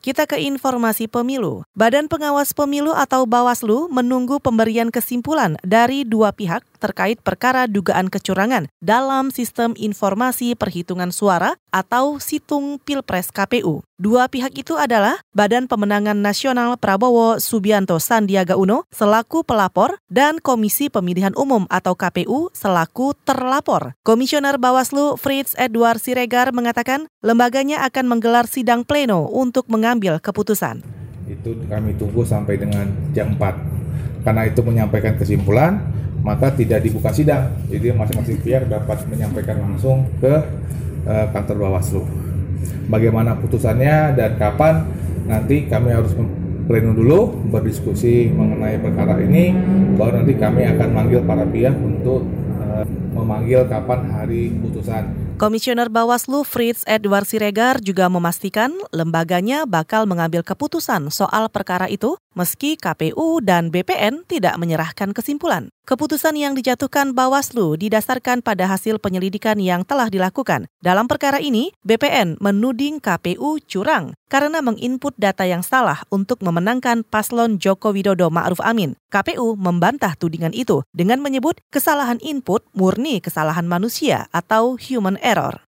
Kita ke informasi pemilu. Badan Pengawas Pemilu atau Bawaslu menunggu pemberian kesimpulan dari dua pihak terkait perkara dugaan kecurangan dalam sistem informasi perhitungan suara atau situng Pilpres KPU. Dua pihak itu adalah Badan Pemenangan Nasional Prabowo Subianto Sandiaga Uno selaku pelapor dan Komisi Pemilihan Umum atau KPU selaku terlapor. Komisioner Bawaslu Fritz Edward Siregar mengatakan lembaganya akan menggelar sidang pleno untuk mengambil keputusan. Itu kami tunggu sampai dengan jam 4. Karena itu menyampaikan kesimpulan, maka tidak dibuka sidang. Jadi masing-masing pihak dapat menyampaikan langsung ke uh, kantor Bawaslu. Bagaimana putusannya dan kapan nanti kami harus pleno dulu berdiskusi mengenai perkara ini. Baru nanti kami akan manggil para pihak untuk uh, memanggil kapan hari putusan. Komisioner Bawaslu Fritz Edward Siregar juga memastikan lembaganya bakal mengambil keputusan soal perkara itu meski KPU dan BPN tidak menyerahkan kesimpulan. Keputusan yang dijatuhkan Bawaslu didasarkan pada hasil penyelidikan yang telah dilakukan. Dalam perkara ini, BPN menuding KPU curang karena menginput data yang salah untuk memenangkan paslon Joko Widodo Ma'ruf Amin. KPU membantah tudingan itu dengan menyebut kesalahan input murni kesalahan manusia atau human error.